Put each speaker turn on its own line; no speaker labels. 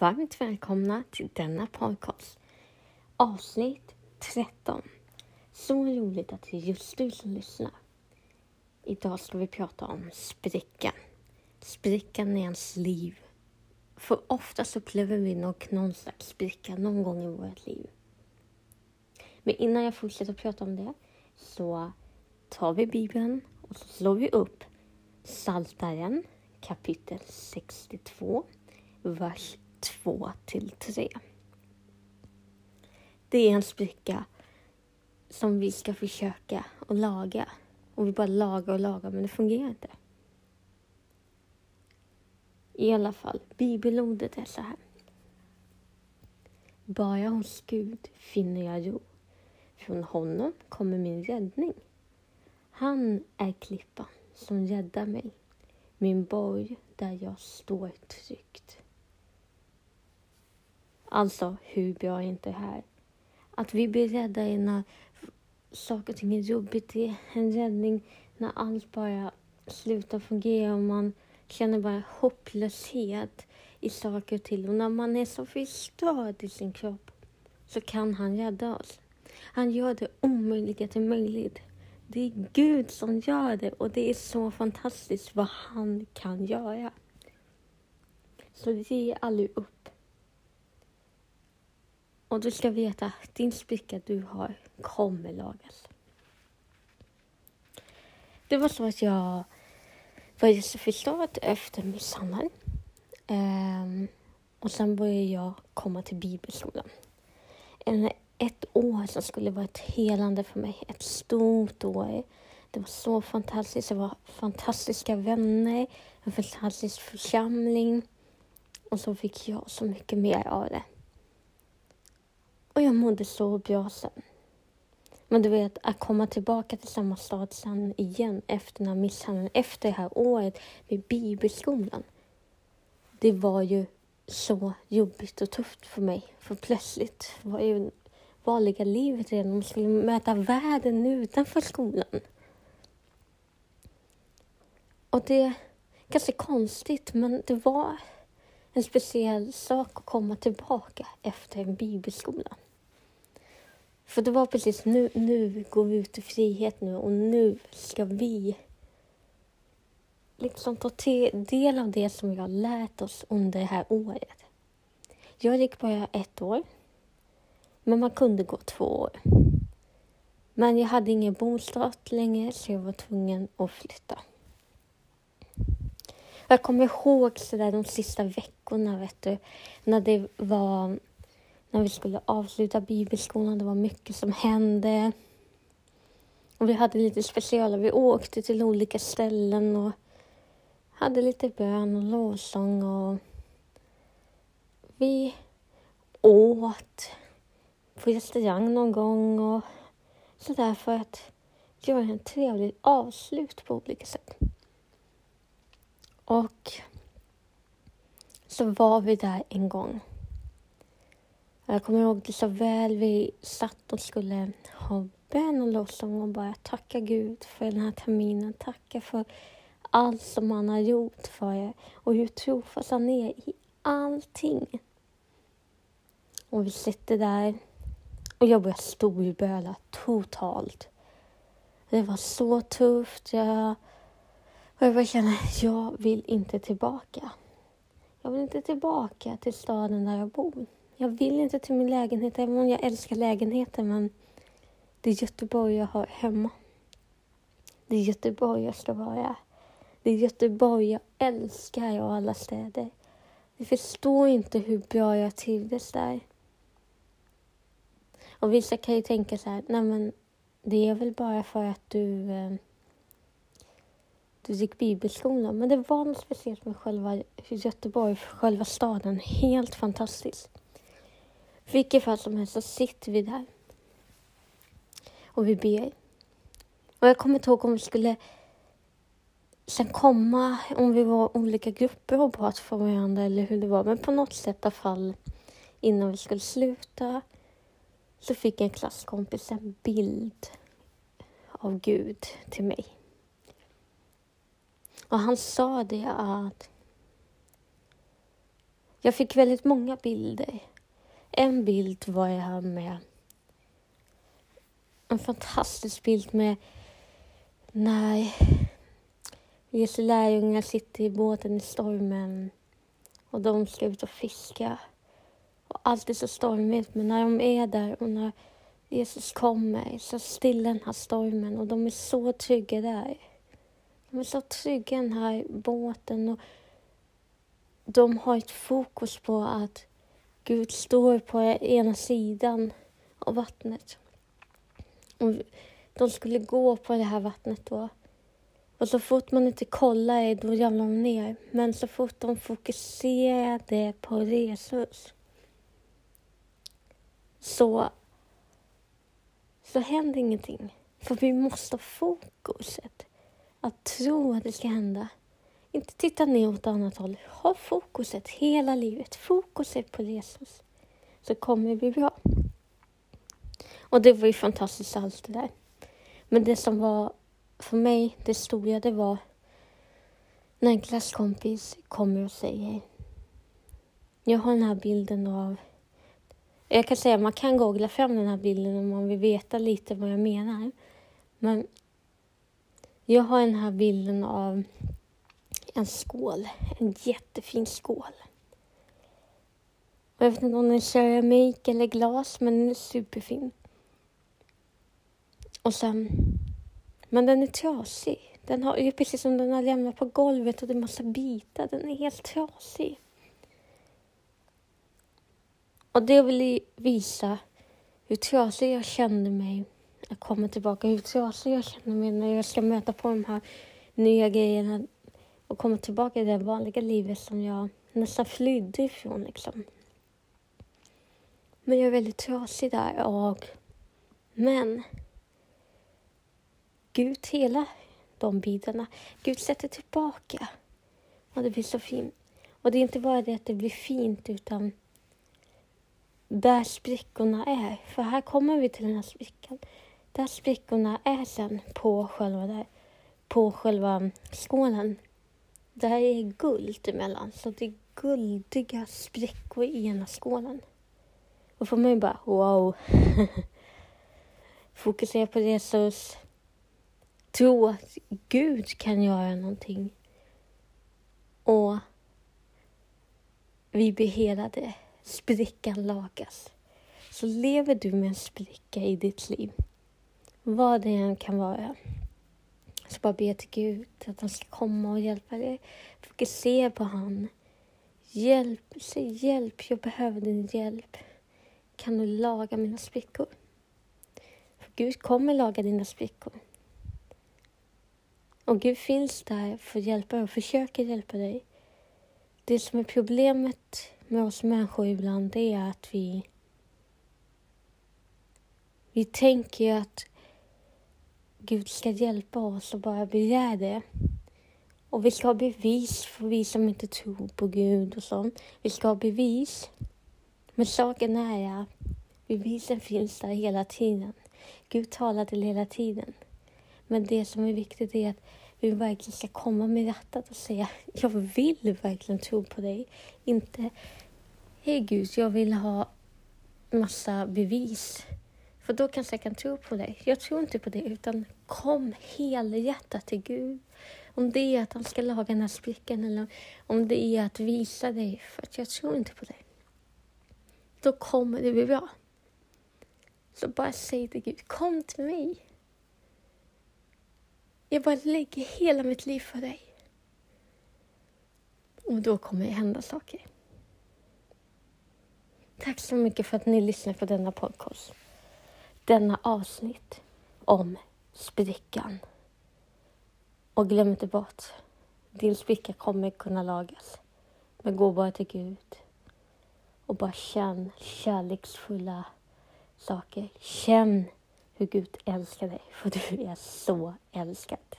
Varmt välkomna till denna podcast. Avsnitt 13. Så roligt att det är just du som lyssnar. Idag ska vi prata om sprickan. Sprickan i ens liv. För oftast upplever vi nog någon slags spricka någon gång i vårt liv. Men innan jag fortsätter prata om det så tar vi Bibeln och så slår vi upp Saltaren kapitel 62, vers 2 till 3. Det är en spricka som vi ska försöka att laga. Och vi bara lagar och lagar, men det fungerar inte. I alla fall, bibelordet är så här. Bara hos Gud finner jag ro. Från honom kommer min räddning. Han är klippan som räddar mig, min borg där jag står tryggt. Alltså, hur bra är inte det här? Att vi blir räddade när saker och ting är jobbigt. Det är en räddning när allt bara slutar fungera och man känner bara hopplöshet i saker och ting. Och när man är så förstörd i sin kropp så kan han rädda oss. Han gör det omöjliga till möjligt. Det är Gud som gör det och det är så fantastiskt vad han kan göra. Så ge aldrig upp. Och du ska veta att din spricka du har kommer lagas. Det var så att jag började förstå efter misshandeln. Um, och sen började jag komma till bibelskolan. En, ett år som skulle vara ett helande för mig. Ett stort år. Det var så fantastiskt. Det var fantastiska vänner, en fantastisk församling. Och så fick jag så mycket mer av det. Och jag mådde så bra sen. Men du vet, att komma tillbaka till samma stad sen igen efter den här misshandeln, efter det här året vid bibelskolan. Det var ju så jobbigt och tufft för mig. För plötsligt var ju vanliga livet redan. Man skulle möta världen utanför skolan. Och det är ganska konstigt, men det var en speciell sak att komma tillbaka efter en bibelskola. För det var precis nu, nu går vi ut i frihet nu och nu ska vi liksom ta del av det som vi har lärt oss under det här året. Jag gick bara ett år, men man kunde gå två år. Men jag hade ingen bostad längre så jag var tvungen att flytta. Jag kommer ihåg så där de sista veckorna, vet du, när det var när vi skulle avsluta bibelskolan. Det var mycket som hände. Och vi hade lite speciella. Vi åkte till olika ställen och hade lite bön och lovsång och vi åt på restaurang någon gång och sådär för att göra en trevlig avslut på olika sätt. Och så var vi där en gång jag kommer ihåg det så väl. Vi satt och skulle ha bön och lovsång och bara tacka Gud för den här terminen. Tacka för allt som han har gjort för er och hur trofast han är i allting. Och vi sitter där och jag börjar storböla totalt. Det var så tufft. Jag, och jag bara känner, jag vill inte tillbaka. Jag vill inte tillbaka till staden där jag bor. Jag vill inte till min lägenhet, även om jag älskar lägenheten. Men det är Göteborg jag har hemma. Det är Göteborg jag ska vara. Det är Göteborg jag älskar av alla städer. Ni förstår inte hur bra jag trivdes där. Och vissa kan ju tänka så här, nej men det är väl bara för att du, eh, du gick bibelskolan. Men det var något speciellt med själva Göteborg, själva staden. Helt fantastiskt vilket fall som helst så sitter vi där. Och vi ber. Och jag kommer inte ihåg om vi skulle sen komma, om vi var olika grupper och bad för varandra eller hur det var. Men på något sätt i alla fall innan vi skulle sluta så fick en klasskompis en bild av Gud till mig. Och han sa det att Jag fick väldigt många bilder. En bild var jag med en fantastisk bild med när Jesu lärjungar sitter i båten i stormen och de ska ut och fiska. Och allt är så stormigt, men när de är där och när Jesus kommer så stillar den här stormen och de är så trygga där. De är så trygga i den här båten och de har ett fokus på att Gud står på ena sidan av vattnet. Och de skulle gå på det här vattnet då. Och så fort man inte kollar då ramlar de ner. Men så fort de fokuserade på Jesus så, så händer ingenting. För vi måste ha fokuset. Att tro att det ska hända. Inte titta ner åt annat håll. Ha fokuset hela livet. Fokuset på Jesus. Så kommer det bli bra. Och det var ju fantastiskt allt det där. Men det som var för mig det stora, det var när en klasskompis kommer och säger Jag har den här bilden av jag kan säga man kan googla fram den här bilden om man vill veta lite vad jag menar. Men jag har den här bilden av en skål, en jättefin skål. Jag vet inte om den är keramik eller glas, men den är superfin. Och sen, men den är trasig. Den har, det är precis som den har lämnat på golvet och det är massa bitar. Den är helt trasig. Och det vill visa hur trasig jag kände mig jag kommer tillbaka, hur trasig jag känner mig när jag ska möta på de här nya grejerna och komma tillbaka till det vanliga livet som jag nästan flydde ifrån. Liksom. Men jag är väldigt trasig där. Och, men Gud hela de bitarna. Gud sätter tillbaka. Och det blir så fint. Och det är inte bara det att det blir fint utan där sprickorna är. För här kommer vi till den här sprickan. Där sprickorna är sen på själva, där, på själva skålen. Det här är guld emellan. Så det är guldiga sprickor i ena skålen. Och för mig bara wow. Fokusera på Jesus. Tro att Gud kan göra någonting. Och vi blir helade. Sprickan lagas. Så lever du med en spricka i ditt liv, vad det än kan vara, så bara be till Gud att han ska komma och hjälpa dig. Fokusera på han. Hjälp, säg hjälp, jag behöver din hjälp. Kan du laga mina sprickor? För Gud kommer laga dina sprickor. Och Gud finns där för att hjälpa dig och försöker hjälpa dig. Det som är problemet med oss människor ibland, det är att vi vi tänker att Gud ska hjälpa oss och bara begär det. Och vi ska ha bevis för vi som inte tror på Gud och sånt. Vi ska ha bevis. Men saken är att bevisen finns där hela tiden. Gud talar till hela tiden. Men det som är viktigt är att vi verkligen ska komma med hjärtat och säga jag vill verkligen tro på dig. Inte hej Gud, jag vill ha massa bevis. För då kanske jag kan tro på dig. Jag tror inte på det, utan kom helhjärtat till Gud. Om det är att han ska laga den här sprickan eller om det är att visa dig, för att jag tror inte på dig. Då kommer det bli bra. Så bara säg till Gud, kom till mig. Jag bara lägger hela mitt liv för dig. Och då kommer det hända saker. Tack så mycket för att ni lyssnar på denna podcast. Denna avsnitt om sprickan. Och glöm inte bort, din spricka kommer kunna lagas. Men gå bara till Gud och bara känn kärleksfulla saker. Känn hur Gud älskar dig, för du är så älskad.